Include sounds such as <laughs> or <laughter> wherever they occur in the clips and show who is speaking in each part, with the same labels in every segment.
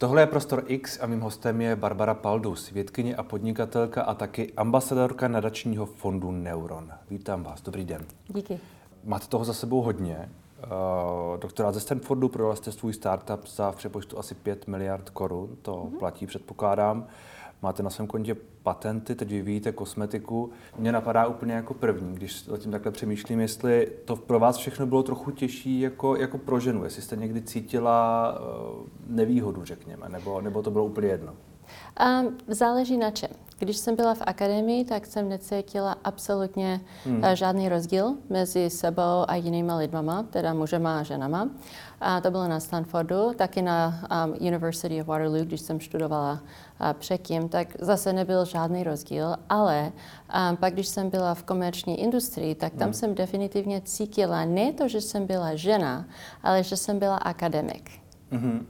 Speaker 1: Tohle je Prostor X a mým hostem je Barbara Paldus, vědkyně a podnikatelka a taky ambasadorka nadačního fondu Neuron. Vítám vás, dobrý den.
Speaker 2: Díky.
Speaker 1: Máte toho za sebou hodně. Uh, doktorát ze Stanfordu, prodal jste svůj startup za v přepočtu asi 5 miliard korun, to mm-hmm. platí, předpokládám. Máte na svém kontě patenty, teď vyvíjíte kosmetiku. Mně napadá úplně jako první, když o tím takhle přemýšlím, jestli to pro vás všechno bylo trochu těžší jako, jako pro ženu, jestli jste někdy cítila uh, nevýhodu, řekněme, nebo, nebo to bylo úplně jedno.
Speaker 2: Um, záleží na čem. Když jsem byla v akademii, tak jsem necítila absolutně hmm. Eh, žádný rozdíl mezi sebou a jinými lidmama, teda mužema a ženama. A to bylo na Stanfordu, taky na um, University of Waterloo, když jsem studovala uh, předtím, tak zase nebyl žádný rozdíl, ale um, pak, když jsem byla v komerční industrii, tak tam hmm. jsem definitivně cítila ne to, že jsem byla žena, ale že jsem byla akademik. Hmm.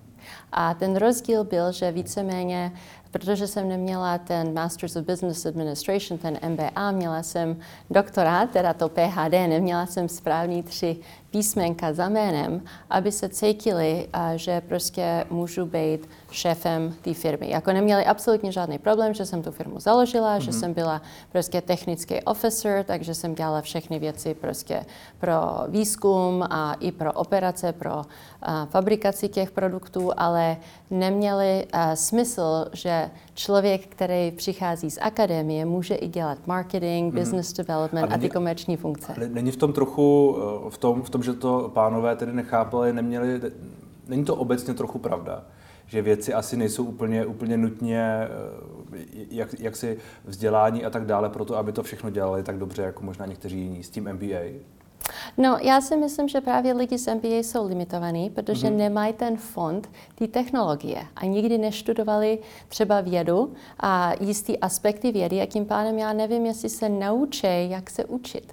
Speaker 2: A ten rozdíl byl, že víceméně protože jsem neměla ten Masters of Business Administration, ten MBA, měla jsem doktorát, teda to PhD, neměla jsem správný tři písmenka za jménem, aby se cítili, že prostě můžu být šéfem té firmy. Jako neměli absolutně žádný problém, že jsem tu firmu založila, mm-hmm. že mhm. jsem byla prostě technický officer, takže jsem dělala všechny věci prostě pro výzkum a i pro operace, pro a, fabrikaci těch produktů, ale neměli a, smysl, že člověk, který přichází z akademie, může i dělat marketing, mm-hmm. business development a, není, a ty komerční funkce.
Speaker 1: Není v tom trochu, v tom, v tom, že to pánové tedy nechápali, neměli, není to obecně trochu pravda? Že věci asi nejsou úplně, úplně nutně eh, jak, jak si vzdělání a tak dále pro to, aby to všechno dělali tak dobře, jako možná někteří jiní s tím MBA?
Speaker 2: No, já si myslím, že právě lidi z MBA jsou limitovaní, protože mm-hmm. nemají ten fond té technologie a nikdy neštudovali třeba vědu a jistý aspekty vědy a tím pádem já nevím, jestli se naučí, jak se učit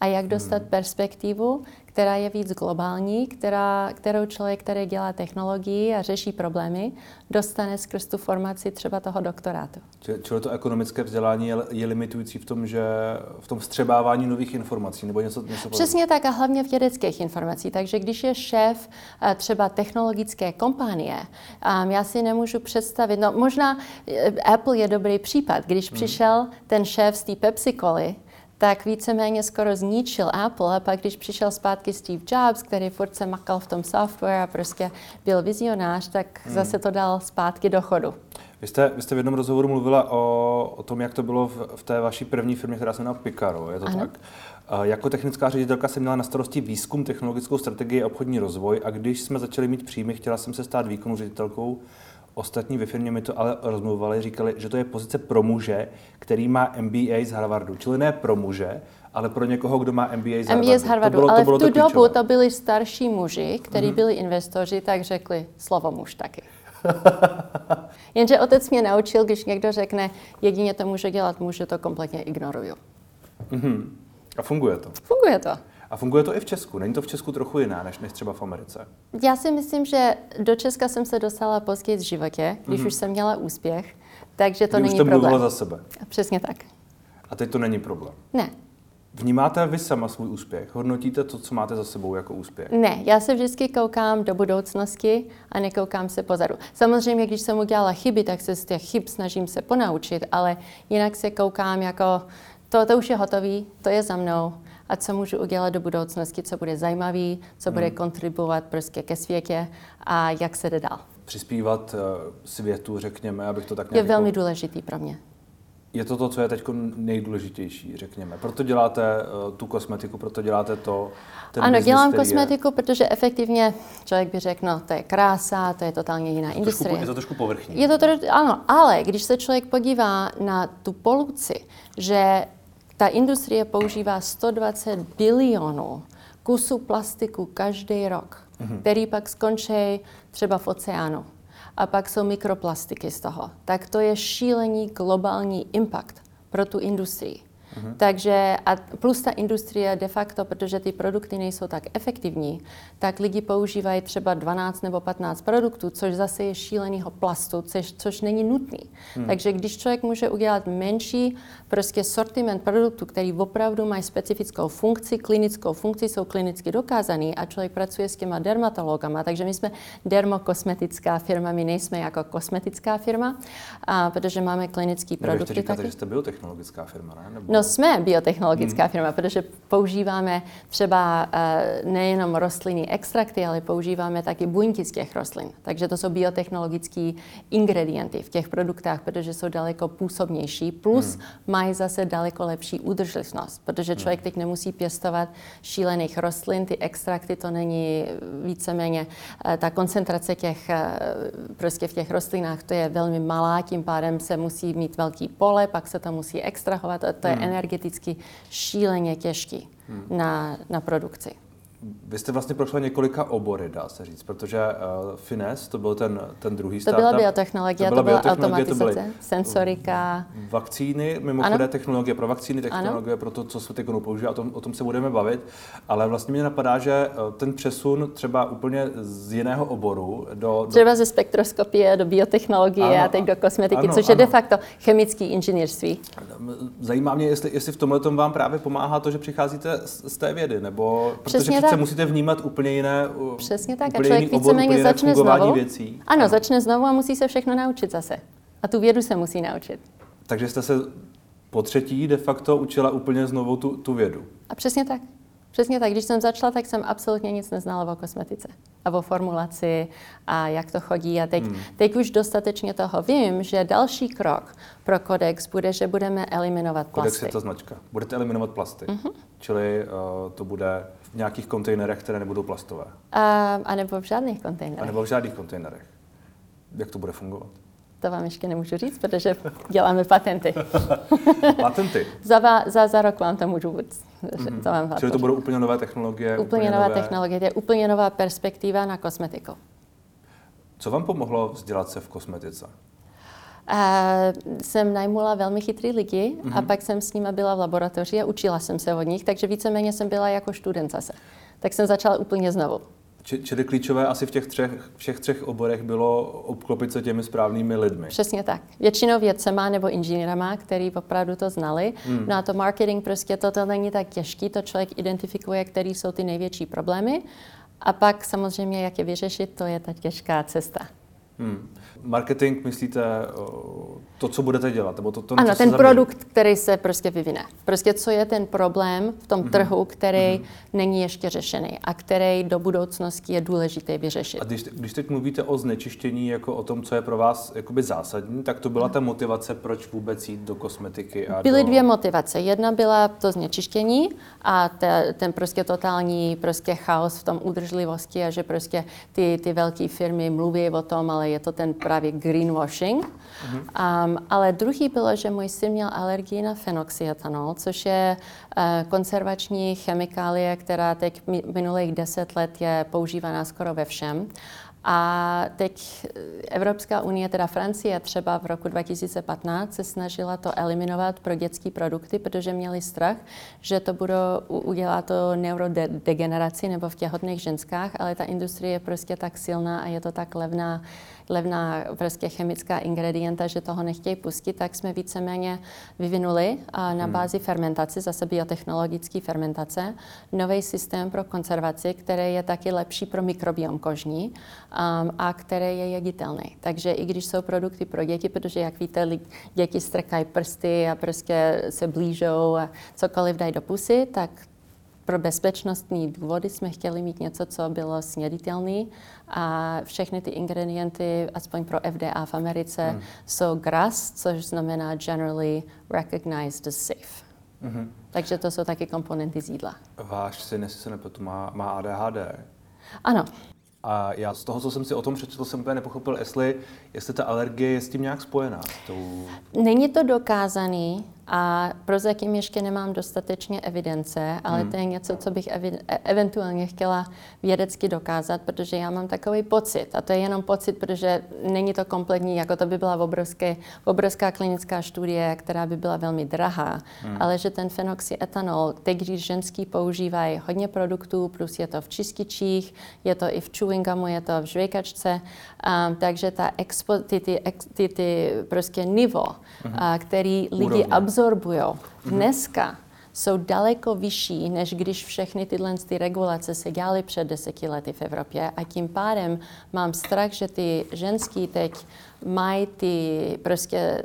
Speaker 2: a jak dostat hmm. perspektivu, která je víc globální, která, kterou člověk, který dělá technologii a řeší problémy, dostane skrz tu formaci třeba toho doktorátu.
Speaker 1: Čili to ekonomické vzdělání je, je limitující v tom, že v tom vstřebávání nových informací nebo něco, něco
Speaker 2: Přesně tak a hlavně v vědeckých informací. Takže když je šéf eh, třeba technologické kompanie, um, já si nemůžu představit, no možná eh, Apple je dobrý případ, když hmm. přišel ten šéf z té Pepsi Coly, tak víceméně skoro zničil Apple a pak, když přišel zpátky Steve Jobs, který furt se makal v tom software a prostě byl vizionář, tak hmm. zase to dal zpátky do chodu.
Speaker 1: Vy jste, vy jste v jednom rozhovoru mluvila o, o tom, jak to bylo v, v té vaší první firmě, která se jmenuje Picaro, je to ano. tak? Jako technická ředitelka jsem měla na starosti výzkum, technologickou strategii a obchodní rozvoj a když jsme začali mít příjmy, chtěla jsem se stát výkonu ředitelkou Ostatní ve firmě mi to ale rozmluvali, říkali, že to je pozice pro muže, který má MBA z Harvardu. Čili ne pro muže, ale pro někoho, kdo má MBA z Harvardu.
Speaker 2: MBA z Harvardu, to bylo, ale to bylo v tu to dobu to byli starší muži, kteří mm-hmm. byli investoři, tak řekli slovo muž taky. <laughs> Jenže otec mě naučil, když někdo řekne, jedině to může dělat muž, že to kompletně ignoruju.
Speaker 1: Mm-hmm. A funguje to?
Speaker 2: Funguje to.
Speaker 1: A funguje to i v Česku? Není to v Česku trochu jiné, než, než třeba v Americe?
Speaker 2: Já si myslím, že do Česka jsem se dostala později v životě, když mm-hmm. už jsem měla úspěch, takže to Kdy není už problém.
Speaker 1: za sebe.
Speaker 2: Přesně tak.
Speaker 1: A teď to není problém?
Speaker 2: Ne.
Speaker 1: Vnímáte vy sama svůj úspěch? Hodnotíte to, co máte za sebou jako úspěch?
Speaker 2: Ne, já se vždycky koukám do budoucnosti a nekoukám se pozadu. Samozřejmě, když jsem udělala chyby, tak se z těch chyb snažím se ponaučit, ale jinak se koukám jako, to, to už je hotový, to je za mnou a co můžu udělat do budoucnosti, co bude zajímavý, co bude hmm. kontribuovat prostě ke světě a jak se jde dál.
Speaker 1: Přispívat uh, světu, řekněme, abych to tak
Speaker 2: nějak... Je velmi jako... důležitý pro mě.
Speaker 1: Je to to, co je teď nejdůležitější, řekněme. Proto děláte uh, tu kosmetiku, proto děláte to.
Speaker 2: Ten ano, business, dělám kosmetiku, je... protože efektivně člověk by řekl, no to je krása, to je totálně jiná
Speaker 1: je
Speaker 2: industrie.
Speaker 1: Trošku, je to trošku povrchní.
Speaker 2: Je to ano, ale když se člověk podívá na tu poluci, že ta industrie používá 120 bilionů kusů plastiku každý rok, mm-hmm. který pak skončí třeba v oceánu. A pak jsou mikroplastiky z toho. Tak to je šílený globální impact pro tu industrii. Mm-hmm. Takže a plus ta industrie de facto, protože ty produkty nejsou tak efektivní, tak lidi používají třeba 12 nebo 15 produktů, což zase je šílenýho plastu, což, což není nutný. Mm. Takže když člověk může udělat menší prostě sortiment produktů, který opravdu mají specifickou funkci, klinickou funkci, jsou klinicky dokázaný a člověk pracuje s těma dermatologama, takže my jsme dermokosmetická firma, my nejsme jako kosmetická firma, a, protože máme klinické produkty.
Speaker 1: Říkáte, taky. že jste biotechnologická firma, ne?
Speaker 2: Nebo... No jsme biotechnologická hmm. firma, protože používáme třeba uh, nejenom rostlinný extrakty, ale používáme taky buňky z těch rostlin. Takže to jsou biotechnologické ingredienty v těch produktech, protože jsou daleko působnější, plus hmm. mají zase daleko lepší udržitelnost, protože hmm. člověk teď nemusí pěstovat šílených rostlin, ty extrakty, to není víceméně, uh, ta koncentrace těch, uh, prostě v těch rostlinách, to je velmi malá, tím pádem se musí mít velký pole, pak se to musí extrahovat, to je hmm. Energeticky šíleně těžký hmm. na, na produkci.
Speaker 1: Vy jste vlastně prošla několika obory, dá se říct, protože uh, Fines, to byl ten, ten druhý
Speaker 2: startup. To byla biotechnologie, to byla, to byla automatizace, to byly sensorika.
Speaker 1: Vakcíny, mimochodem ano. technologie pro vakcíny, technologie ano. pro to, co se teď používá, o tom, o tom se budeme bavit. Ale vlastně mě napadá, že eh, ten přesun třeba úplně z jiného oboru do... do...
Speaker 2: Třeba ze spektroskopie do biotechnologie ano, a teď do kosmetiky, ano, což ano. je de facto chemický inženýrství.
Speaker 1: Zajímá mě, jestli, jestli v tomhle vám právě pomáhá to, že přicházíte z, z té vědy, nebo...
Speaker 2: Přesně
Speaker 1: přece musíte vnímat úplně jiné
Speaker 2: Přesně tak. A člověk víceméně začne znovu.
Speaker 1: Věcí.
Speaker 2: Ano, ano, začne znovu a musí se všechno naučit zase. A tu vědu se musí naučit.
Speaker 1: Takže jste se po třetí de facto učila úplně znovu tu, tu vědu.
Speaker 2: A přesně tak. Přesně tak. Když jsem začala, tak jsem absolutně nic neznala o kosmetice a o formulaci a jak to chodí. A teď, hmm. teď už dostatečně toho vím, že další krok pro kodex bude, že budeme eliminovat plasty.
Speaker 1: Kodex je ta značka. Budete eliminovat plasty. Mm-hmm. Čili uh, to bude v nějakých kontejnerech, které nebudou plastové.
Speaker 2: A, a nebo v žádných kontejnerech. A
Speaker 1: nebo v žádných kontejnerech. Jak to bude fungovat?
Speaker 2: To vám ještě nemůžu říct, protože děláme patenty. <laughs>
Speaker 1: patenty?
Speaker 2: za, za, za rok vám to můžu mm-hmm.
Speaker 1: to vám Čili to budou úplně nové technologie?
Speaker 2: Úplně, úplně nové, nové technologie, to je úplně nová perspektiva na kosmetiku.
Speaker 1: Co vám pomohlo vzdělat se v kosmetice?
Speaker 2: A jsem najmula velmi chytrý lidi mm-hmm. a mhm. pak jsem s nimi byla v laboratoři a učila jsem se od nich, takže víceméně jsem byla jako student zase. Tak jsem začala úplně znovu.
Speaker 1: Čili klíčové asi v těch třech, všech třech oborech bylo obklopit se těmi správnými lidmi.
Speaker 2: Přesně tak. Většinou vědcema nebo inženýrama, který opravdu to znali. Hmm. No a to marketing prostě to, to není tak těžký, to člověk identifikuje, které jsou ty největší problémy. A pak samozřejmě, jak je vyřešit, to je ta těžká cesta.
Speaker 1: Hmm. Marketing, myslíte to, co budete dělat? Nebo to, to,
Speaker 2: ano, ten produkt, který se prostě vyvine. Prostě co je ten problém v tom mm-hmm. trhu, který mm-hmm. není ještě řešený a který do budoucnosti je důležité vyřešit.
Speaker 1: A když, když teď mluvíte o znečištění jako o tom, co je pro vás jakoby zásadní, tak to byla ta motivace, proč vůbec jít do kosmetiky? A
Speaker 2: Byly
Speaker 1: do...
Speaker 2: dvě motivace. Jedna byla to znečištění a te, ten prostě totální prostě chaos v tom udržlivosti a že prostě ty, ty velké firmy mluví o tom, ale je to ten právě greenwashing. Mm-hmm. Um, ale druhý bylo, že můj syn měl alergii na fenoxietanol, což je uh, konzervační chemikálie, která teď minulých deset let je používaná skoro ve všem. A teď Evropská unie, teda Francie třeba v roku 2015 se snažila to eliminovat pro dětské produkty, protože měli strach, že to budou udělat to neurodegeneraci nebo v těhotných ženskách, ale ta industrie je prostě tak silná a je to tak levná levná prostě chemická ingredienta, že toho nechtějí pustit, tak jsme víceméně vyvinuli na hmm. bázi fermentace, zase biotechnologické fermentace, nový systém pro konzervaci, který je taky lepší pro mikrobiom kožní um, a který je jeditelný. Takže i když jsou produkty pro děti, protože jak víte, děti strkají prsty a prostě se blížou a cokoliv dají do pusy, tak pro bezpečnostní důvody jsme chtěli mít něco, co bylo sněditelné a všechny ty ingredienty, aspoň pro FDA v Americe, hmm. jsou GRAS, což znamená Generally Recognized as Safe. Mm-hmm. Takže to jsou taky komponenty z jídla.
Speaker 1: Váš syn, jestli se nepletu, má, má ADHD.
Speaker 2: Ano.
Speaker 1: A já z toho, co jsem si o tom přečetl, jsem úplně nepochopil, jestli, jestli ta alergie je s tím nějak spojená. S tou...
Speaker 2: Není to dokázaný, A prozatím ještě nemám dostatečně evidence, ale hmm. to je něco, co bych evi- e- eventuálně chtěla vědecky dokázat, protože já mám takový pocit, a to je jenom pocit, protože není to kompletní, jako to by byla obrovské, obrovská klinická studie, která by byla velmi drahá, hmm. ale že ten fenoxyetanol, teď když ženský používají hodně produktů, plus je to v čističích, je to i v chewing gumu, je to v žvejkačce, um, takže ta expo, ty, ty, ty, ty prostě nivo, hmm. uh, který lidi absorbují, absorbují dneska, jsou daleko vyšší, než když všechny tyhle ty regulace se dělaly před deseti lety v Evropě. A tím pádem mám strach, že ty ženský teď mají ty prostě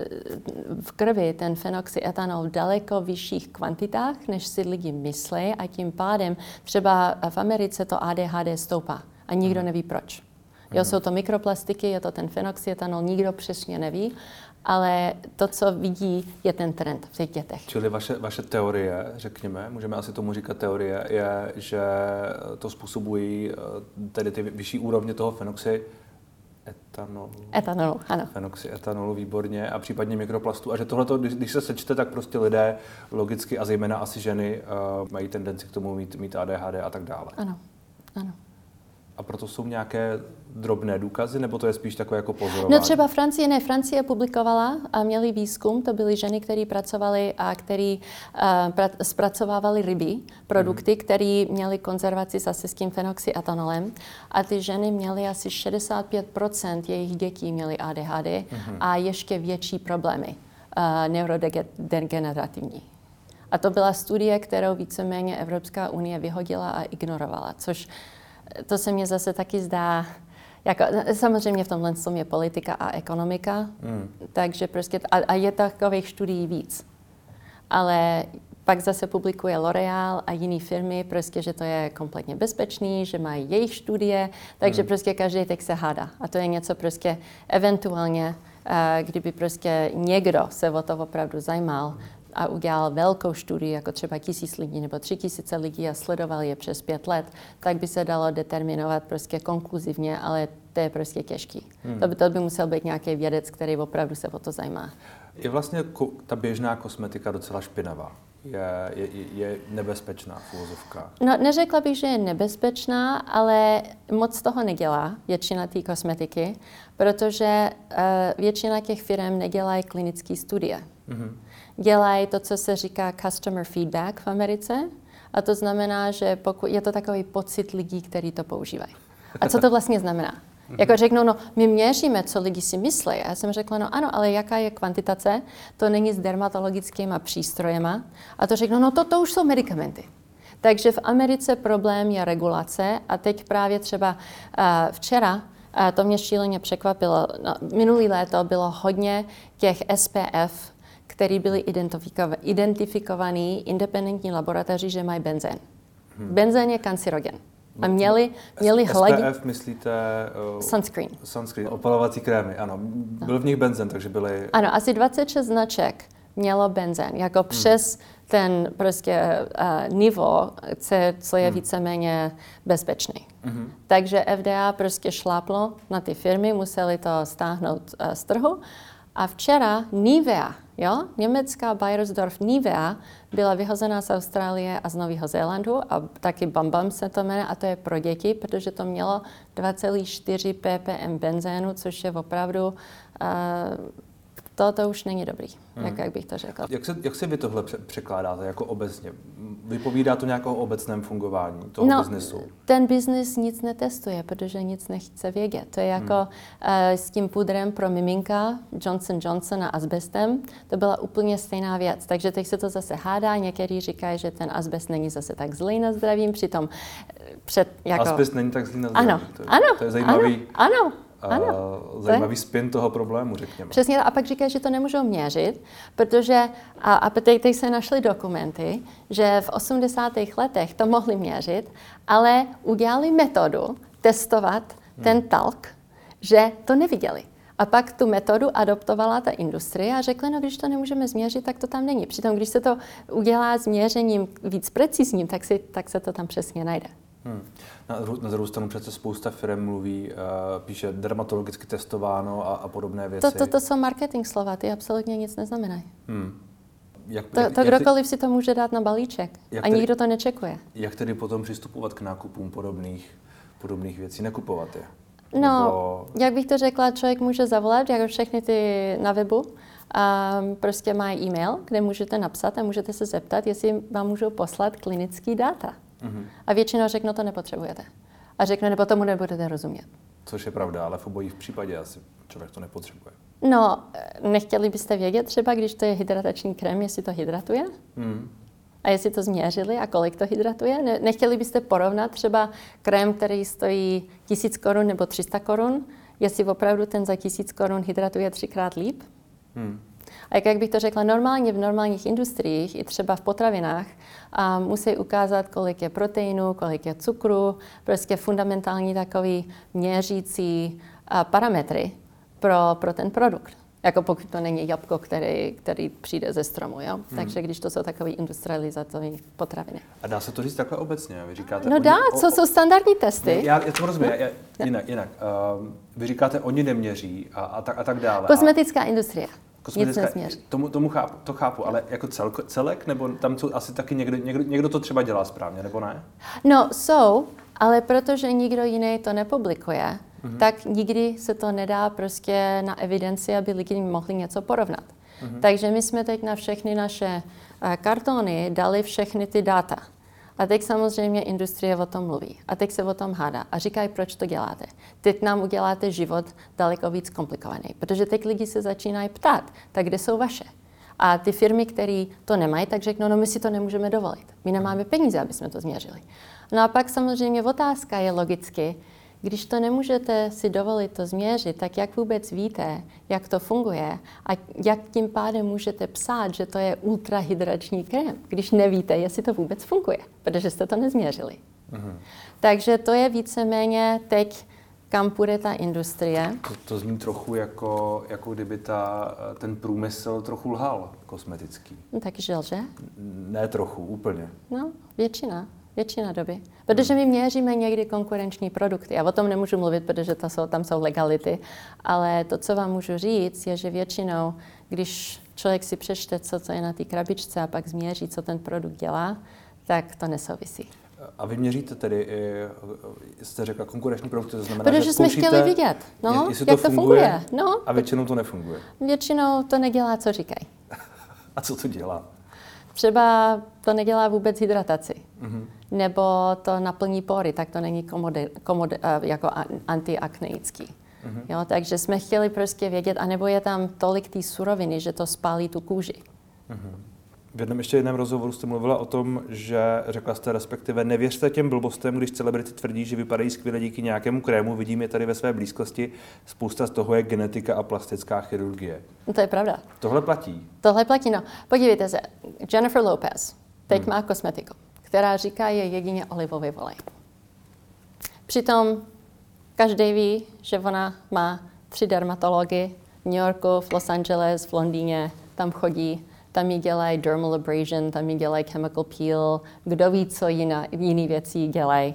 Speaker 2: v krvi ten fenoxyetanol v daleko vyšších kvantitách, než si lidi myslí a tím pádem třeba v Americe to ADHD stoupá a nikdo mhm. neví proč. Jo, jsou to mikroplastiky, je to ten fenoxyetanol, nikdo přesně neví ale to, co vidí, je ten trend v těch dětech.
Speaker 1: Čili vaše, vaše teorie, řekněme, můžeme asi tomu říkat teorie, je, že to způsobují eh, tedy ty vyšší úrovně toho fenoxy etanolu.
Speaker 2: Etanolu, ano.
Speaker 1: Fenoxy etanolu, výborně, a případně mikroplastu. A že tohle, když, když se sečte, tak prostě lidé logicky, a zejména asi ženy, uh, mají tendenci k tomu mít, mít ADHD a tak dále.
Speaker 2: Ano, ano.
Speaker 1: A proto jsou nějaké drobné důkazy, nebo to je spíš takové jako pozorování?
Speaker 2: No třeba Francie, ne, Francie publikovala a měli výzkum, to byly ženy, které pracovaly a které uh, pra, zpracovávaly ryby, produkty, mm. které měly konzervaci s aseským fenoxyetanolem a ty ženy měly asi 65% jejich dětí měly ADHD mm. a ještě větší problémy uh, neurodegenerativní. A to byla studie, kterou víceméně Evropská unie vyhodila a ignorovala, což to se mně zase taky zdá, jako, samozřejmě v tomhle tom je politika a ekonomika, mm. takže prostě, a, a je takových studií víc. Ale pak zase publikuje L'Oreal a jiné firmy, prostě, že to je kompletně bezpečný, že mají jejich studie, takže mm. prostě každý teď se hádá. A to je něco prostě eventuálně, uh, kdyby prostě někdo se o to opravdu zajímal, a udělal velkou studii, jako třeba tisíc lidí nebo tři tisíce lidí a sledoval je přes pět let, tak by se dalo determinovat prostě konkluzivně, ale to je prostě těžký. Hmm. To, by, to by musel být nějaký vědec, který opravdu se o to zajímá.
Speaker 1: Je vlastně ta běžná kosmetika docela špinavá? Je, je, je nebezpečná úvozovkách?
Speaker 2: No, neřekla bych, že je nebezpečná, ale moc toho nedělá většina té kosmetiky, protože uh, většina těch firm nedělají klinické studie. Mm-hmm dělají to, co se říká customer feedback v Americe. A to znamená, že pokud je to takový pocit lidí, kteří to používají. A co to vlastně znamená? Jako řeknou, no, my měříme, co lidi si myslí. A já jsem řekla, no ano, ale jaká je kvantitace? To není s dermatologickými přístrojema. A to řeknou, no to, to už jsou medicamenty. Takže v Americe problém je regulace a teď právě třeba uh, včera uh, to mě šíleně překvapilo. No, minulý léto bylo hodně těch SPF který byli identifikovaní independentní laboratoři, že mají benzén. Hmm. Benzén je kancerogen. A měli, měli
Speaker 1: hladit... SPF myslíte...
Speaker 2: Uh, sunscreen.
Speaker 1: Sunscreen, opalovací krémy, ano. Byl v nich benzén, takže byly...
Speaker 2: Ano, asi 26 značek mělo benzén, jako hmm. přes ten prostě uh, nivo, co je hmm. víceméně bezpečný. Hmm. Takže FDA prostě šláplo na ty firmy, museli to stáhnout uh, z trhu. A včera Nivea, Jo? Německá Bayersdorf Nivea byla vyhozená z Austrálie a z Nového Zélandu a taky Bambam se to jmenuje a to je pro děti, protože to mělo 2,4 ppm benzénu, což je opravdu uh, to, to už není dobrý, hmm. jak, jak bych to řekla.
Speaker 1: Jak se, jak se vy tohle překládáte jako obecně? Vypovídá to nějakou obecném fungování toho no, biznesu?
Speaker 2: Ten biznis nic netestuje, protože nic nechce vědět. To je jako hmm. uh, s tím pudrem pro miminka Johnson Johnson a asbestem. To byla úplně stejná věc. Takže teď se to zase hádá. Někteří říkají, že ten asbest není zase tak zlý na zdravím, přitom
Speaker 1: eh, před, jako... Asbest není tak zlý na zdraví.
Speaker 2: Ano, to, ano,
Speaker 1: to je zajímavý.
Speaker 2: Ano, ano ano,
Speaker 1: zajímavý spin toho problému, řekněme.
Speaker 2: Přesně, a pak říkají, že to nemůžou měřit, protože, a, a teď, se našly dokumenty, že v 80. letech to mohli měřit, ale udělali metodu testovat hmm. ten talk, že to neviděli. A pak tu metodu adoptovala ta industrie a řekla, no když to nemůžeme změřit, tak to tam není. Přitom, když se to udělá s měřením víc precizním, tak, si, tak se to tam přesně najde. Hmm.
Speaker 1: Na, na druhou stranu přece spousta firm mluví, uh, píše dermatologicky testováno a, a podobné věci.
Speaker 2: To, to, to jsou marketing slova, ty absolutně nic neznamenají. Hmm.
Speaker 1: jak,
Speaker 2: To,
Speaker 1: jak,
Speaker 2: to
Speaker 1: jak,
Speaker 2: kdokoliv si to může dát na balíček
Speaker 1: Jak
Speaker 2: a
Speaker 1: tedy-
Speaker 2: nikdo to nečekuje.
Speaker 1: jak tedy potom přistupovat k nákupům podobných, podobných věcí, nekupovat je?
Speaker 2: No,
Speaker 1: Nebo,
Speaker 2: jak bych to řekla, člověk může zavolat, jako všechny ty na webu, um, prostě mají e-mail, kde můžete napsat a můžete se zeptat, jestli vám můžou poslat klinický data.
Speaker 1: Mhm.
Speaker 2: A většinou řeknou, to nepotřebujete. A řekne, nebo tomu nebudete rozumět.
Speaker 1: což je pravda, ale v obojích případě asi člověk to nepotřebuje.
Speaker 2: No, eh, nechtěli byste vědět třeba, když to je hydratační krém, jestli to hydratuje?
Speaker 1: Hmm.
Speaker 2: A jestli to změřili a kolik to hydratuje? Ne, nechtěli byste porovnat třeba krém, který stojí 1000 korun nebo 300 korun, jestli opravdu ten za 1000 korun hydratuje třikrát líp?
Speaker 1: Hmm.
Speaker 2: A jak, bych to řekla, normálně v normálních industriích, i třeba v potravinách, a musí ukázat, kolik je proteinu, kolik je cukru, prostě fundamentální takový měřící a, parametry pro, pro ten produkt. Jako pokud to není jabko, který, který přijde ze stromu, jo? Hmm. Takže když to jsou takové industrializované potraviny.
Speaker 1: A dá se to říct takhle obecně? Vy říkáte,
Speaker 2: No
Speaker 1: oni-
Speaker 2: dá,
Speaker 1: o-
Speaker 2: co
Speaker 1: o-
Speaker 2: jsou standardní testy.
Speaker 1: Já, já to rozumím, já, já, jinak, jinak. Um, vy říkáte, oni neměří a, a, tak, a tak dále.
Speaker 2: Kosmetická industrie. Nic
Speaker 1: tomu, tomu chápu, to chápu, ale jako celko, celek, nebo tam jsou asi taky někdo, někdo, někdo to třeba dělá správně, nebo ne?
Speaker 2: No, jsou, ale protože nikdo jiný to nepublikuje, mm-hmm. tak nikdy se to nedá prostě na evidenci, aby lidi mohli něco porovnat. Mm-hmm. Takže my jsme teď na všechny naše eh, kartony dali všechny ty data. A teď samozřejmě industrie o tom mluví. A teď se o tom hádá. A říkají, proč to děláte. Teď nám uděláte život daleko víc komplikovaný. Protože teď lidi se začínají ptát, tak kde jsou vaše? A ty firmy, které to nemají, tak řeknou, no my si to nemůžeme dovolit. My nemáme peníze, aby jsme to změřili. No a pak samozřejmě otázka je logicky, když to nemůžete si dovolit to změřit, tak jak vůbec víte, jak to funguje a jak tím pádem můžete psát, že to je ultrahydrační krém, když nevíte, jestli to vůbec funguje, protože jste to nezměřili.
Speaker 1: Mhm.
Speaker 2: Takže to je víceméně teď, kam půjde ta industrie.
Speaker 1: To, to zní trochu jako, jako kdyby ta, ten průmysl trochu lhal kosmetický.
Speaker 2: No, takže lže?
Speaker 1: Ne trochu, úplně.
Speaker 2: No, většina. Většina doby. Protože my měříme někdy konkurenční produkty. Já o tom nemůžu mluvit, protože to jsou, tam jsou legality. Ale to, co vám můžu říct, je, že většinou, když člověk si přečte, co, co je na té krabičce a pak změří, co ten produkt dělá, tak to nesouvisí.
Speaker 1: A vy měříte tedy, i, jste řekla, konkurenční produkty, to znamená,
Speaker 2: Protože
Speaker 1: že
Speaker 2: jsme
Speaker 1: zkoušíte,
Speaker 2: chtěli vidět, no, jak to funguje. No.
Speaker 1: A většinou to nefunguje.
Speaker 2: Většinou to nedělá, co říkají. <laughs>
Speaker 1: A co to dělá?
Speaker 2: Třeba to nedělá vůbec hydrataci. Mm-hmm. Nebo to naplní pory, tak to není komode, komode, uh, jako antiakneický. Mm-hmm. Jo, takže jsme chtěli prostě vědět, anebo je tam tolik té suroviny, že to spálí tu kůži.
Speaker 1: V jednom ještě jiném rozhovoru jste mluvila o tom, že řekla jste respektive nevěřte těm blbostem, když celebrity tvrdí, že vypadají skvěle díky nějakému krému. Vidím je tady ve své blízkosti. Spousta z toho je genetika a plastická chirurgie.
Speaker 2: No to je pravda.
Speaker 1: Tohle platí.
Speaker 2: Tohle platí, no. Podívejte se, Jennifer Lopez teď hmm. má kosmetiku, která říká, je jedině olivový olej. Přitom každý ví, že ona má tři dermatology v New Yorku, v Los Angeles, v Londýně, tam chodí, tam jí dělají dermal abrasion, tam jí dělají chemical peel, kdo ví, co jiná, jiný věci jí dělají.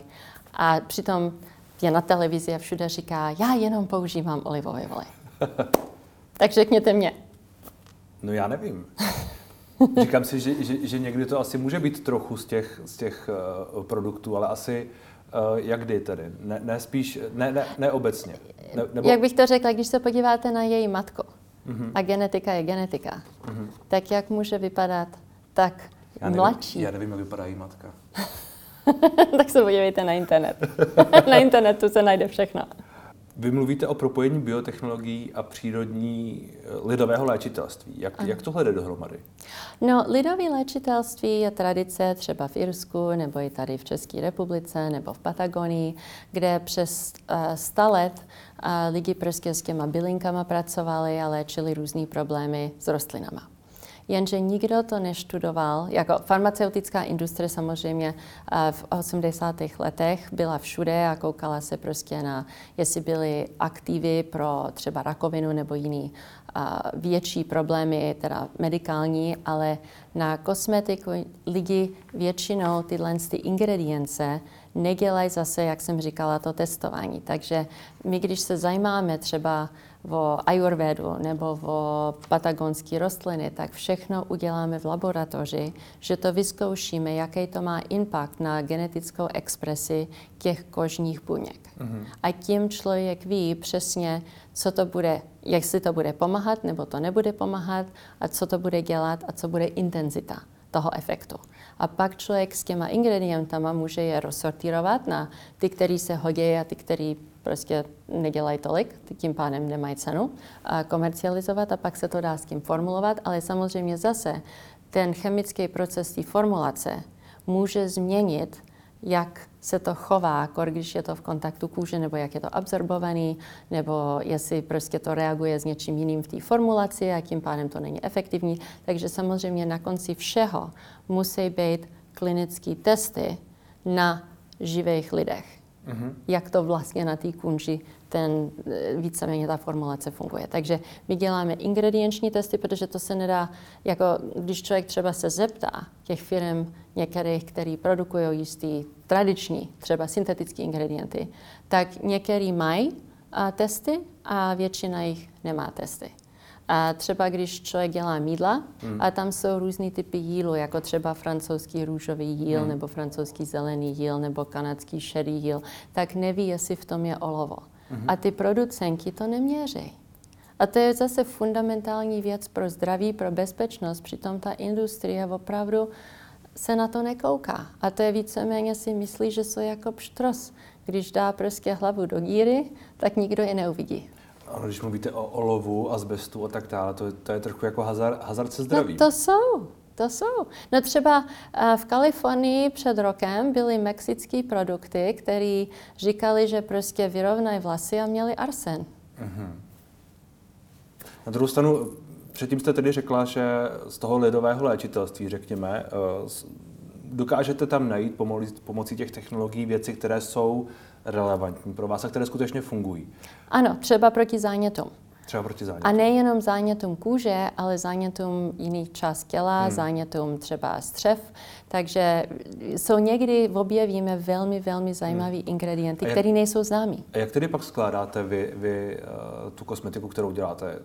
Speaker 2: A přitom je na televizi a všude říká, já jenom používám olivový olej. <laughs> tak řekněte mě,
Speaker 1: No já nevím. <laughs> <laughs> Říkám si, že, že, že někdy to asi může být trochu z těch, z těch uh, produktů, ale asi uh, jak kdy tedy? Ne, ne spíš, ne, ne, ne obecně. Ne, nebo,
Speaker 2: Jak bych to řekla, když se podíváte na její matku, mm-hmm. a genetika je genetika, mm-hmm. tak jak může vypadat tak
Speaker 1: já nevím,
Speaker 2: mladší?
Speaker 1: Já nevím, jak vypadá její matka. <laughs>
Speaker 2: tak se podívejte na internet. <laughs> na internetu se najde všechno.
Speaker 1: Vy mluvíte o propojení biotechnologií a přírodní eh, lidového léčitelství. Jak, jak tohle jde dohromady?
Speaker 2: No, lidové léčitelství je tradice třeba v Irsku, nebo i tady v České republice, nebo v Patagonii, kde přes uh, 100 let uh, lidi prostě s těma bylinkama pracovali a léčili různé problémy s rostlinama. Jenže nikdo to neštudoval. Jako farmaceutická industrie samozřejmě eh, v 80. letech byla všude a koukala se prostě na, jestli byly aktivy pro třeba rakovinu nebo jiný a větší problémy, teda medikální, ale na kosmetiku lidi většinou tyhle ty ingredience nedělají zase, jak jsem říkala, to testování. Takže my, když se zajímáme třeba o ayurvedu nebo o patagonské rostliny, tak všechno uděláme v laboratoři, že to vyzkoušíme, jaký to má impact na genetickou expresi těch kožních buněk. Mm-hmm. A tím člověk ví přesně, co to bude, jestli to bude pomáhat nebo to nebude pomáhat a co to bude dělat a co bude intenzita toho efektu. A pak člověk s těma ingredientama může je rozsortírovat na ty, který se hodí a ty, který prostě nedělají tolik, tím pádem nemají cenu a komercializovat a pak se to dá s tím formulovat, ale samozřejmě zase ten chemický proces té formulace může změnit, jak se to chová, když je to v kontaktu kůže, nebo jak je to absorbovaný, nebo jestli prostě to reaguje s něčím jiným v té formulaci a tím pádem to není efektivní. Takže samozřejmě na konci všeho musí být klinické testy na živých lidech mm-hmm. jak to vlastně na té kunži ten e, víceméně ta formulace funguje. Takže my děláme ingredienční testy, protože to se nedá, jako když člověk třeba se zeptá těch firm některých, který produkují jistý tradiční, třeba syntetické ingredienty, tak některý mají testy a většina jich nemá testy. A třeba když člověk dělá mídla, hmm. a tam jsou různý typy jílu, jako třeba francouzský růžový jíl, hmm. nebo francouzský zelený jíl, nebo kanadský šedý jíl, tak neví, jestli v tom je olovo. Hmm. A ty producenti to neměří. A to je zase fundamentální věc pro zdraví, pro bezpečnost. Přitom ta industrie opravdu se na to nekouká. A to je víceméně si myslí, že jsou jako pštros. Když dá prostě hlavu do díry, tak nikdo je neuvidí.
Speaker 1: Ale když mluvíte o olovu, azbestu a tak dále, to, to je trochu jako hazard, hazard se zdravím.
Speaker 2: No to jsou, to jsou. No třeba eh, v Kalifornii před rokem byly mexické produkty, které říkali, že prostě vyrovnají vlasy a měli arsen. Uh-huh.
Speaker 1: Na druhou stranu, předtím jste tedy řekla, že z toho lidového léčitelství, řekněme, eh, dokážete tam najít pomocí těch technologií věci, které jsou relevantní pro vás a které skutečně fungují.
Speaker 2: Ano, třeba proti zánětům.
Speaker 1: Třeba proti zánětům.
Speaker 2: A nejenom zánětům kůže, ale zánětům jiných část těla, hmm. zánětům třeba střev. Takže jsou někdy objevíme velmi, velmi zajímavé hmm. ingredienty, které nejsou známé.
Speaker 1: A jak tedy pak skládáte vy, vy uh, tu kosmetiku, kterou děláte?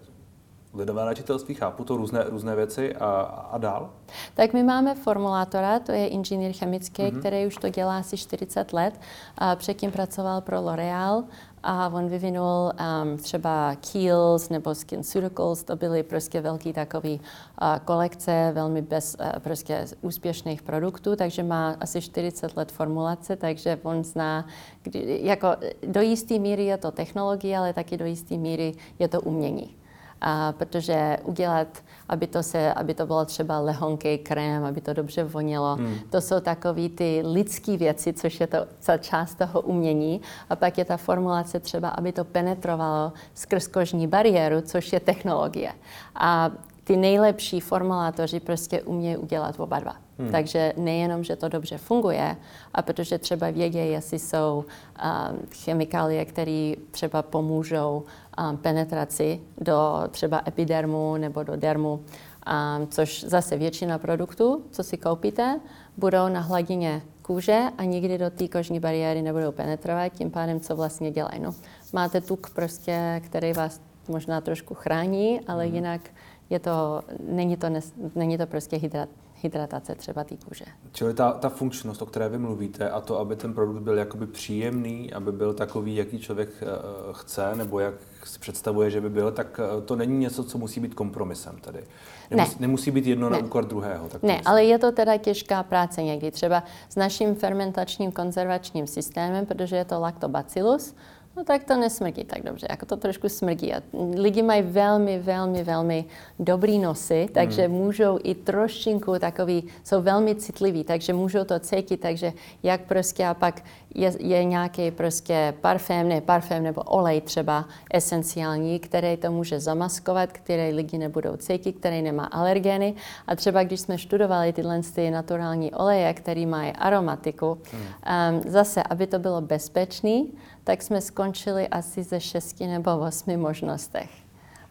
Speaker 1: Lidové léčitelství, chápu to, různé, různé věci a, a dál?
Speaker 2: Tak my máme formulátora, to je inženýr chemický, mm-hmm. který už to dělá asi 40 let. A předtím pracoval pro L'Oreal a on vyvinul um, třeba Kiehl's nebo SkinCeuticals, to byly prostě velký takový uh, kolekce velmi bez uh, prostě úspěšných produktů, takže má asi 40 let formulace, takže on zná, kdy, jako do jisté míry je to technologie, ale taky do jisté míry je to umění a protože udělat, aby to, se, aby to bylo třeba lehonký krém, aby to dobře vonilo, hmm. to jsou takové ty lidské věci, což je to část toho umění. A pak je ta formulace třeba, aby to penetrovalo skrz kožní bariéru, což je technologie. A ty nejlepší formulátoři prostě umějí udělat oba dva. Hmm. Takže nejenom, že to dobře funguje, a protože třeba vědí, jestli jsou um, chemikálie, které třeba pomůžou um, penetraci do třeba epidermu nebo do dermu, um, což zase většina produktů, co si koupíte, budou na hladině kůže a nikdy do té kožní bariéry nebudou penetrovat, tím pádem, co vlastně dělají. No, máte tuk prostě, který vás možná trošku chrání, ale hmm. jinak je to, není, to není to prostě hydrat, hydratace třeba té kůže.
Speaker 1: Čili ta, ta funkčnost, o které vy mluvíte, a to, aby ten produkt byl jakoby příjemný, aby byl takový, jaký člověk uh, chce, nebo jak si představuje, že by byl, tak uh, to není něco, co musí být kompromisem tady. Nemusí, ne. nemusí být jedno ne. na úkor druhého. Tak
Speaker 2: ne, ale je to teda těžká práce někdy. Třeba s naším fermentačním konzervačním systémem, protože je to lactobacillus, no tak to nesmrdí tak dobře, jako to trošku smrdí. A lidi mají velmi, velmi, velmi dobrý nosy, takže hmm. můžou i trošinku takový, jsou velmi citliví, takže můžou to cítit, takže jak prostě a pak je, je nějaký prostě parfém, ne parfém nebo olej třeba esenciální, který to může zamaskovat, který lidi nebudou cítit, který nemá alergeny. A třeba když jsme studovali tyhle ty naturální oleje, které mají aromatiku, hmm. um, zase, aby to bylo bezpečný, tak jsme skončili asi ze šesti nebo osmi možnostech.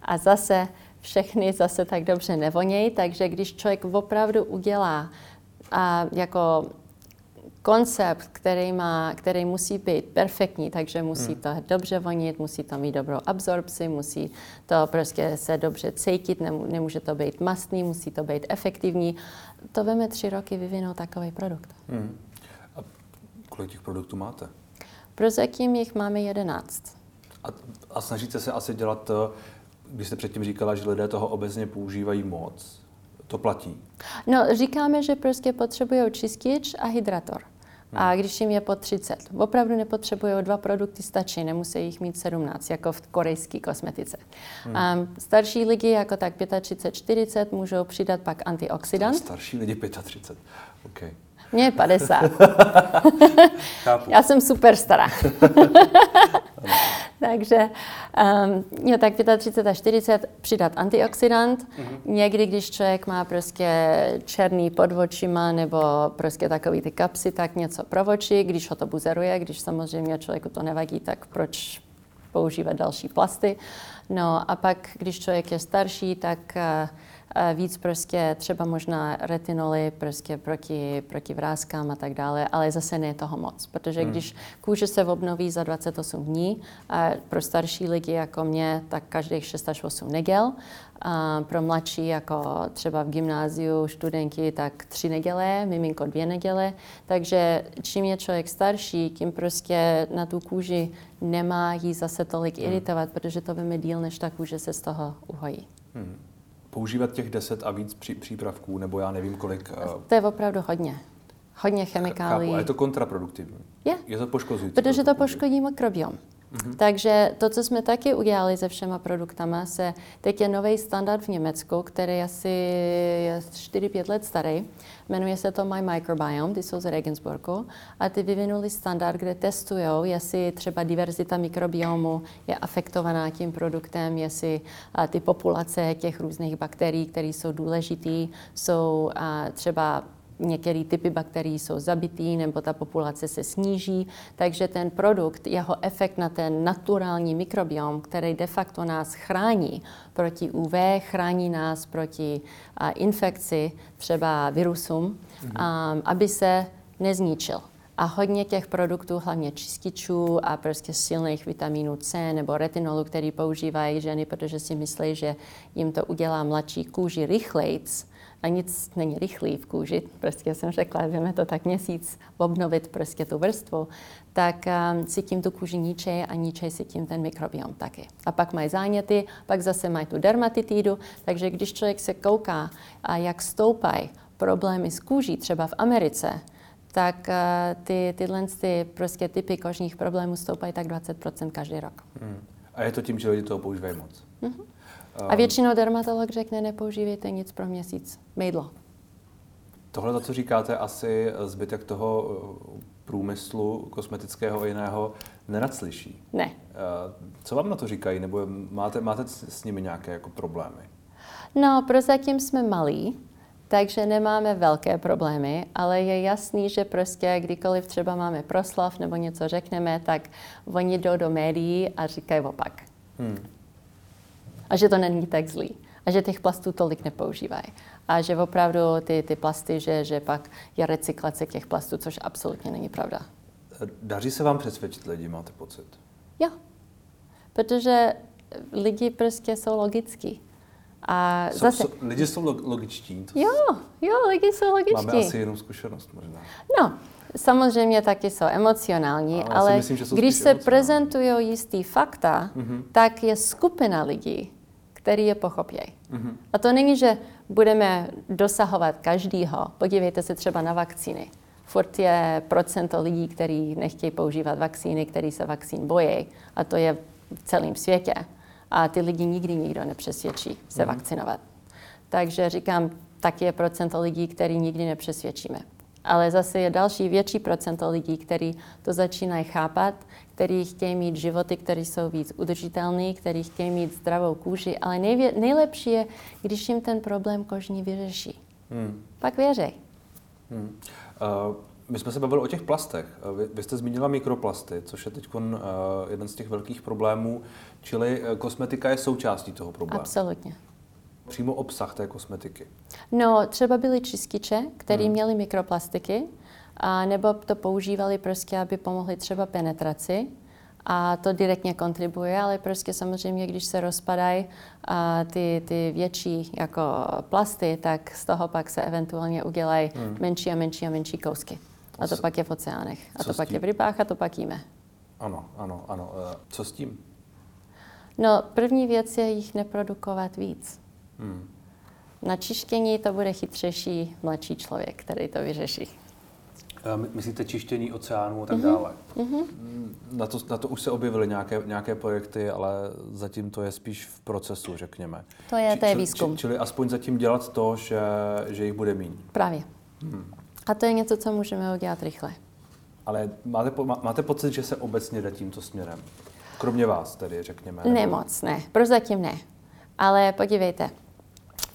Speaker 2: A zase všechny zase tak dobře nevonějí, takže když člověk opravdu udělá a jako koncept, který, má, který musí být perfektní, takže musí hmm. to dobře vonit, musí to mít dobrou absorpci, musí to prostě se dobře cítit, nemůže to být mastný, musí to být efektivní. To veme tři roky vyvinout takový produkt. Hmm.
Speaker 1: A kolik těch produktů máte?
Speaker 2: Prozatím jich máme jedenáct.
Speaker 1: A, a snažíte se asi dělat, to, když jste předtím říkala, že lidé toho obecně používají moc, to platí?
Speaker 2: No, říkáme, že prostě potřebují čistič a hydrator. A když jim je po 30, opravdu nepotřebují dva produkty, stačí, nemusí jich mít 17, jako v korejské kosmetice. Hmm. Um, starší lidi, jako tak 35, 40, můžou přidat pak antioxidant.
Speaker 1: Starší lidi 35, OK.
Speaker 2: Mně je 50. <laughs> Já jsem super stará. <laughs> Takže um, jo, tak 35 a 40 přidat antioxidant. Mm-hmm. Někdy, když člověk má prostě černý pod očima nebo prostě takový ty kapsy, tak něco pro oči, když ho to buzeruje, když samozřejmě člověku to nevadí, tak proč používat další plasty. No a pak, když člověk je starší, tak uh, víc prostě třeba možná retinoly prostě proti, proti vrázkám a tak dále, ale zase ne toho moc, protože hmm. když kůže se obnoví za 28 dní, a pro starší lidi jako mě, tak každých 6 až 8 negel, a pro mladší, jako třeba v gymnáziu, studenti, tak tři neděle, miminko dvě neděle. Takže čím je člověk starší, tím prostě na tu kůži nemá jí zase tolik hmm. iritovat, protože to víme díl, než ta kůže se z toho uhojí. Hmm
Speaker 1: používat těch 10 a víc pří, přípravků, nebo já nevím kolik.
Speaker 2: To je opravdu hodně. Hodně chemikálií.
Speaker 1: Chápu, a je to kontraproduktivní.
Speaker 2: Je.
Speaker 1: Je to poškozující.
Speaker 2: Protože to poškodí mikrobiom. Mm-hmm. Takže to, co jsme taky udělali se všema produktama, se teď je nový standard v Německu, který asi je 4-5 let starý. Jmenuje se to My Microbiome, ty jsou z Regensburgu. A ty vyvinuli standard, kde testují, jestli třeba diverzita mikrobiomu je afektovaná tím produktem, jestli ty populace těch různých bakterií, které jsou důležité, jsou třeba některé typy bakterií jsou zabitý nebo ta populace se sníží, takže ten produkt, jeho efekt na ten naturální mikrobiom, který de facto nás chrání proti UV, chrání nás proti a, infekci, třeba virusům, a, aby se nezničil. A hodně těch produktů, hlavně čističů a prostě silných vitamínů C nebo retinolu, který používají ženy, protože si myslí, že jim to udělá mladší kůži rychlejc, a nic není rychlý v kůži, prostě jsem řekla, že to tak měsíc obnovit prostě tu vrstvu, tak um, si tím tu kůži ničí a ničí si tím ten mikrobiom taky. A pak mají záněty, pak zase mají tu dermatitidu, takže když člověk se kouká, a jak stoupají problémy s kůží, třeba v Americe, tak uh, ty, tyhle ty prostě typy kožních problémů stoupají tak 20% každý rok. Hmm.
Speaker 1: A je to tím, že lidi toho používají moc? Mm-hmm.
Speaker 2: A většinou dermatolog řekne, nepoužívejte nic pro měsíc. Mejdlo.
Speaker 1: Tohle, to, co říkáte, asi zbytek toho uh, průmyslu kosmetického a jiného nenacliší.
Speaker 2: Ne.
Speaker 1: Uh, co vám na to říkají? Nebo máte, máte s nimi nějaké jako problémy?
Speaker 2: No, prozatím jsme malí, takže nemáme velké problémy, ale je jasný, že prostě kdykoliv třeba máme proslav nebo něco řekneme, tak oni jdou do médií a říkají opak. Hmm a že to není tak zlý a že těch plastů tolik nepoužívají. A že opravdu ty, ty plasty, že, že pak je recyklace těch plastů, což absolutně není pravda.
Speaker 1: Daří se vám přesvědčit lidi, máte pocit?
Speaker 2: Jo, protože lidi prostě jsou logický.
Speaker 1: A jsou, zase... Jsou, lidi jsou logičtí.
Speaker 2: To jo, jo, lidi jsou logičtí.
Speaker 1: Máme asi jenom zkušenost možná.
Speaker 2: No, Samozřejmě taky jsou emocionální, ale, ale myslím, když se prezentují jistý fakta, mm-hmm. tak je skupina lidí, který je pochopí. Mm-hmm. A to není, že budeme dosahovat každýho. Podívejte se třeba na vakcíny. Furt je procento lidí, kteří nechtějí používat vakcíny, kteří se vakcín bojí. A to je v celém světě. A ty lidi nikdy nikdo nepřesvědčí se mm-hmm. vakcinovat. Takže říkám, taky je procento lidí, který nikdy nepřesvědčíme. Ale zase je další větší procento lidí, kteří to začínají chápat, kteří chtějí mít životy, které jsou víc udržitelné, kteří chtějí mít zdravou kůži, ale nejvě- nejlepší je, když jim ten problém kožní vyřeší. Hmm. Pak věřej. Hmm.
Speaker 1: Uh, my jsme se bavili o těch plastech. Vy, vy jste zmínila mikroplasty, což je teď uh, jeden z těch velkých problémů, čili uh, kosmetika je součástí toho problému.
Speaker 2: Absolutně
Speaker 1: přímo obsah té kosmetiky?
Speaker 2: No, třeba byly čističe, které hmm. měly mikroplastiky a nebo to používali prostě, aby pomohli třeba penetraci, a to direktně kontribuje, ale prostě samozřejmě, když se rozpadají a ty, ty větší jako plasty, tak z toho pak se eventuálně udělají hmm. menší a menší a menší kousky. A to pak je v oceánech. A to pak je v rybách a to pak jíme.
Speaker 1: Ano, ano, ano. E, co s tím?
Speaker 2: No, první věc je jich neprodukovat víc. Hmm. Na čištění to bude chytřejší mladší člověk, který to vyřeší.
Speaker 1: Myslíte čištění oceánů a tak mm-hmm. dále? Mm-hmm. Na, to, na to už se objevily nějaké, nějaké projekty, ale zatím to je spíš v procesu, řekněme.
Speaker 2: To je, to je výzkum.
Speaker 1: Či, čili aspoň zatím dělat to, že, že jich bude méně.
Speaker 2: Právě. Hmm. A to je něco, co můžeme udělat rychle.
Speaker 1: Ale máte, máte pocit, že se obecně jde tímto směrem? Kromě vás tedy, řekněme.
Speaker 2: Nebo... Ne moc, ne. Prozatím ne. Ale podívejte,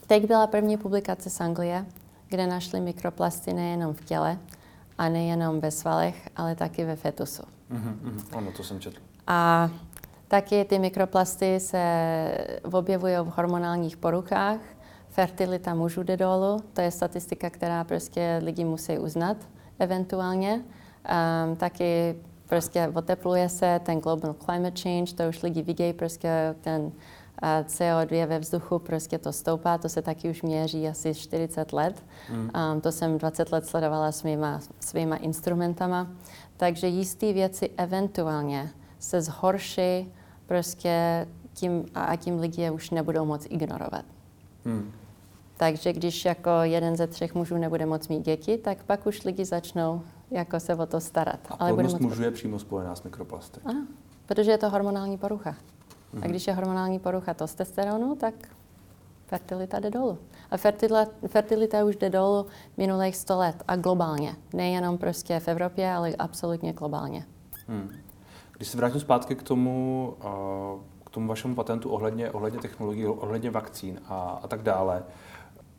Speaker 2: teď byla první publikace z Anglie, kde našli mikroplasty nejenom v těle, a nejenom ve svalech, ale taky ve fetusu.
Speaker 1: Mm-hmm, ano, to jsem četl.
Speaker 2: A taky ty mikroplasty se objevují v hormonálních poruchách, fertilita mužů jde dolů, to je statistika, která prostě lidi musí uznat eventuálně. Um, taky prostě otepluje se ten global climate change, to už lidi vidějí, prostě ten CO2 ve vzduchu prostě to stoupá, to se taky už měří asi 40 let. Mm. Um, to jsem 20 let sledovala svýma, svýma instrumentama. Takže jisté věci eventuálně se zhorší prostě tím, a tím lidi je už nebudou moc ignorovat. Mm. Takže když jako jeden ze třech mužů nebude moc mít děti, tak pak už lidi začnou jako se o to starat.
Speaker 1: A Ale plodnost mužů je přímo spojená s mikroplasty.
Speaker 2: Ano, protože je to hormonální porucha. Mm-hmm. A když je hormonální porucha testosteronu, tak fertilita jde dolů. A fertilita, fertilita už jde dolů minulých 100 let a globálně. Nejenom prostě v Evropě, ale absolutně globálně. Hmm.
Speaker 1: Když se vrátím zpátky k tomu, k tomu vašemu patentu ohledně, ohledně technologií, ohledně vakcín a, a tak dále,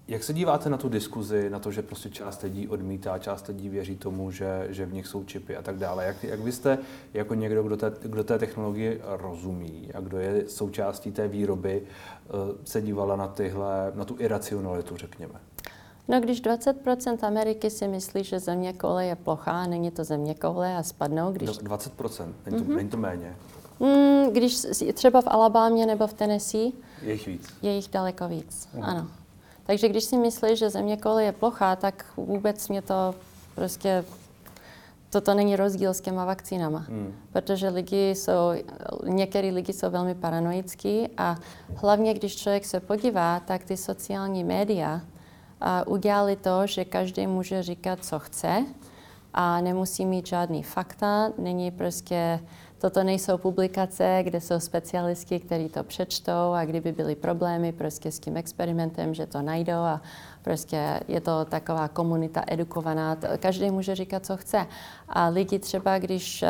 Speaker 1: jak se díváte na tu diskuzi, na to, že prostě část lidí odmítá, část lidí věří tomu, že, že v nich jsou čipy a tak dále? Jak, jak byste jako někdo, kdo té, kdo té technologii rozumí a kdo je součástí té výroby, eh, se dívala na, tyhle, na tu iracionalitu, řekněme?
Speaker 2: No, když 20% Ameriky si myslí, že země koule je plochá, není to země koule a spadnou, když...
Speaker 1: 20%, není to, mm-hmm. není to méně.
Speaker 2: Mm, když třeba v Alabámě nebo v Tennessee...
Speaker 1: Je jich víc.
Speaker 2: Je jich daleko víc, mm. ano. Takže když si myslíš, že země koule je plochá, tak vůbec mě to prostě toto není rozdíl s těma vakcínama, hmm. protože lidi jsou, některý lidi jsou velmi paranoický a hlavně, když člověk se podívá, tak ty sociální média a, udělali to, že každý může říkat, co chce a nemusí mít žádný fakta, není prostě Toto nejsou publikace, kde jsou specialisti, kteří to přečtou a kdyby byly problémy prostě s tím experimentem, že to najdou a prostě je to taková komunita edukovaná. Každý může říkat, co chce. A lidi třeba, když uh,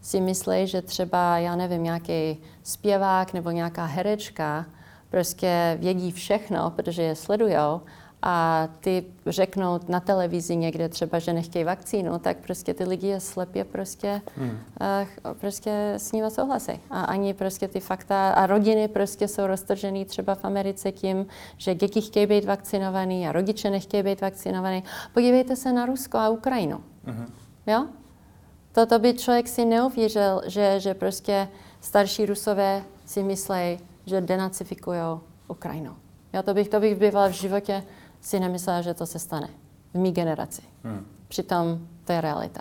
Speaker 2: si myslí, že třeba, já nevím, nějaký zpěvák nebo nějaká herečka prostě vědí všechno, protože je sledujou a ty řeknou na televizi někde třeba, že nechtějí vakcínu, tak prostě ty lidi je slepě prostě, hmm. uh, prostě s nimi souhlasí. A ani prostě ty fakta a rodiny prostě jsou roztržený třeba v Americe tím, že děti chtějí být vakcinovaný a rodiče nechtějí být vakcinovaný. Podívejte se na Rusko a Ukrajinu. Hmm. Jo? Toto by člověk si neuvěřil, že, že prostě starší Rusové si myslí, že denacifikují Ukrajinu. Já to bych, to bych bývala v životě si nemyslela, že to se stane v mý generaci. Hmm. Přitom to je realita.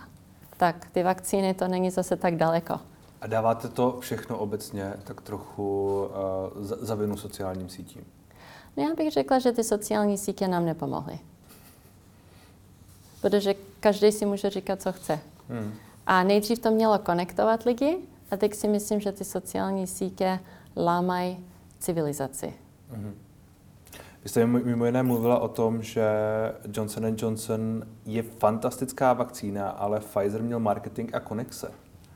Speaker 2: Tak ty vakcíny, to není zase tak daleko.
Speaker 1: A dáváte to všechno obecně tak trochu uh, za, za vinu sociálním sítím?
Speaker 2: No já bych řekla, že ty sociální sítě nám nepomohly. Protože každý si může říkat, co chce. Hmm. A nejdřív to mělo konektovat lidi, a teď si myslím, že ty sociální sítě lámají civilizaci. Hmm.
Speaker 1: Vy jste mimo jiné mluvila o tom, že Johnson Johnson je fantastická vakcína, ale Pfizer měl marketing a konexe.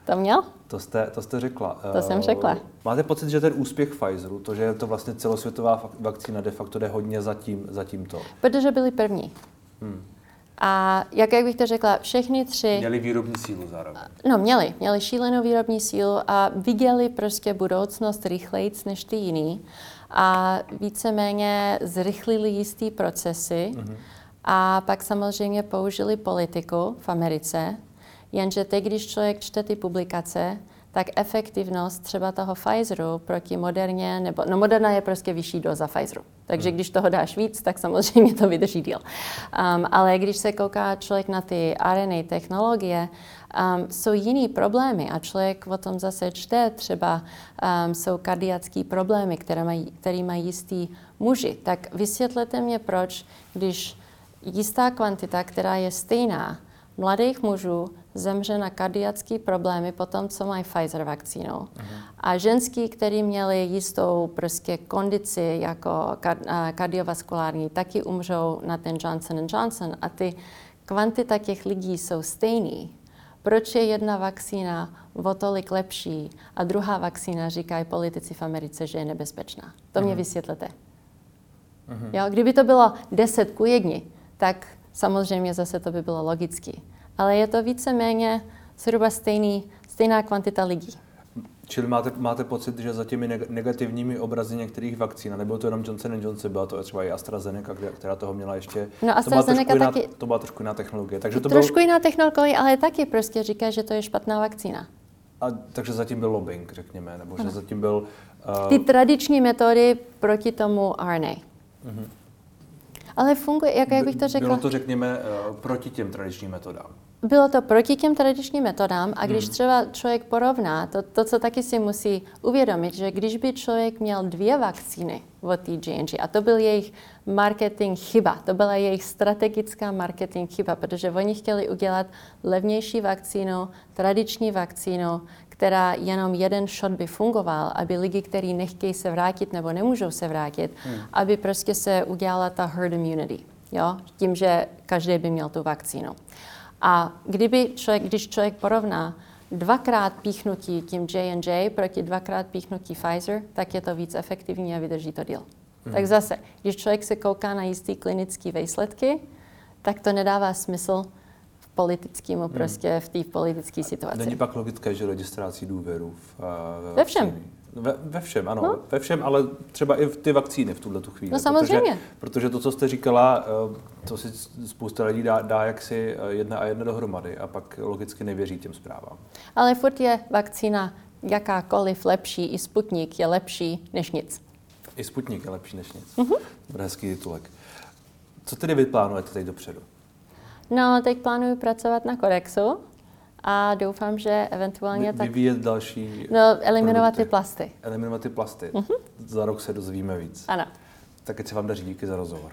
Speaker 2: To měl?
Speaker 1: To jste, to jste řekla.
Speaker 2: To jsem řekla.
Speaker 1: Máte pocit, že ten úspěch Pfizeru, to, že je to vlastně celosvětová vakcína, de facto jde hodně za, tím, za tímto?
Speaker 2: Protože byli první. Hmm. A jak, jak bych to řekla, všechny tři...
Speaker 1: Měli výrobní sílu zároveň.
Speaker 2: No, měli. Měli šílenou výrobní sílu a viděli prostě budoucnost rychleji než ty jiný a víceméně zrychlili jisté procesy. Mm-hmm. A pak samozřejmě použili politiku v Americe, jenže teď, když člověk čte ty publikace, tak efektivnost třeba toho Pfizeru proti Moderně, nebo no Moderna je prostě vyšší doza Pfizeru. Takže hmm. když toho dáš víc, tak samozřejmě to vydrží díl. Um, ale když se kouká člověk na ty RNA technologie, um, jsou jiný problémy a člověk o tom zase čte, třeba um, jsou kardiacké problémy, které mají, které mají jistý muži. Tak vysvětlete mě, proč, když jistá kvantita, která je stejná, mladých mužů zemře na kardiacké problémy po tom, co mají Pfizer vakcínou. Uh-huh. A ženský, kteří měli jistou prostě kondici jako kardiovaskulární, taky umřou na ten Johnson Johnson. A ty kvantita těch lidí jsou stejný. Proč je jedna vakcína o tolik lepší a druhá vakcína, říkají politici v Americe, že je nebezpečná? To mě vysvětlete. Uh-huh. Jo, kdyby to bylo 10 ku 1, tak samozřejmě zase to by bylo logicky ale je to víceméně zhruba stejný, stejná kvantita lidí.
Speaker 1: Čili máte, máte pocit, že za těmi negativními obrazy některých vakcín, nebo to jenom Johnson Johnson, byla to třeba i AstraZeneca, která toho měla ještě...
Speaker 2: No AstraZeneca
Speaker 1: to
Speaker 2: taky...
Speaker 1: Jiná, to byla trošku jiná technologie. Takže to
Speaker 2: trošku bylo... jiná technologie, ale taky prostě říká, že to je špatná vakcína.
Speaker 1: A, takže zatím byl lobbying, řekněme, nebo ano. že zatím byl...
Speaker 2: Uh... Ty tradiční metody proti tomu RNA. Uh-huh. Ale funguje, jak, jak bych to řekla?
Speaker 1: Bylo to, řekněme, uh, proti těm tradičním metodám
Speaker 2: bylo to proti těm tradičním metodám a když hmm. třeba člověk porovná, to, to, co taky si musí uvědomit, že když by člověk měl dvě vakcíny od té J&J a to byl jejich marketing chyba, to byla jejich strategická marketing chyba, protože oni chtěli udělat levnější vakcínu, tradiční vakcínu, která jenom jeden shot by fungoval, aby lidi, kteří nechtějí se vrátit nebo nemůžou se vrátit, hmm. aby prostě se udělala ta herd immunity, jo? tím, že každý by měl tu vakcínu. A kdyby člověk, když člověk porovná dvakrát píchnutí tím J&J proti dvakrát píchnutí Pfizer, tak je to víc efektivní a vydrží to díl. Hmm. Tak zase, když člověk se kouká na jistý klinické výsledky, tak to nedává smysl v politickému, hmm. prostě v té politické situaci.
Speaker 1: Není pak logické, že registrací důvěru v,
Speaker 2: uh, ve všem.
Speaker 1: Ve, ve všem, ano. No. Ve všem, ale třeba i v ty vakcíny v tuhle tu chvíli.
Speaker 2: No samozřejmě.
Speaker 1: Protože, protože to, co jste říkala, eh, to si spousta lidí dá, dá jaksi eh, jedna a jedna dohromady a pak logicky nevěří těm zprávám.
Speaker 2: Ale furt je vakcína jakákoliv lepší, i Sputnik je lepší než nic.
Speaker 1: I Sputnik je lepší než nic. Mm-hmm. Hezký titulek. Co tedy vy plánujete teď dopředu?
Speaker 2: No, teď plánuju pracovat na Kodexu a doufám, že eventuálně
Speaker 1: Vy, tak... Vyvíjet další
Speaker 2: No, eliminovat produkty. ty plasty.
Speaker 1: Eliminovat ty plasty. Uh-huh. Za rok se dozvíme víc.
Speaker 2: Ano.
Speaker 1: Tak se vám daří, díky za rozhovor.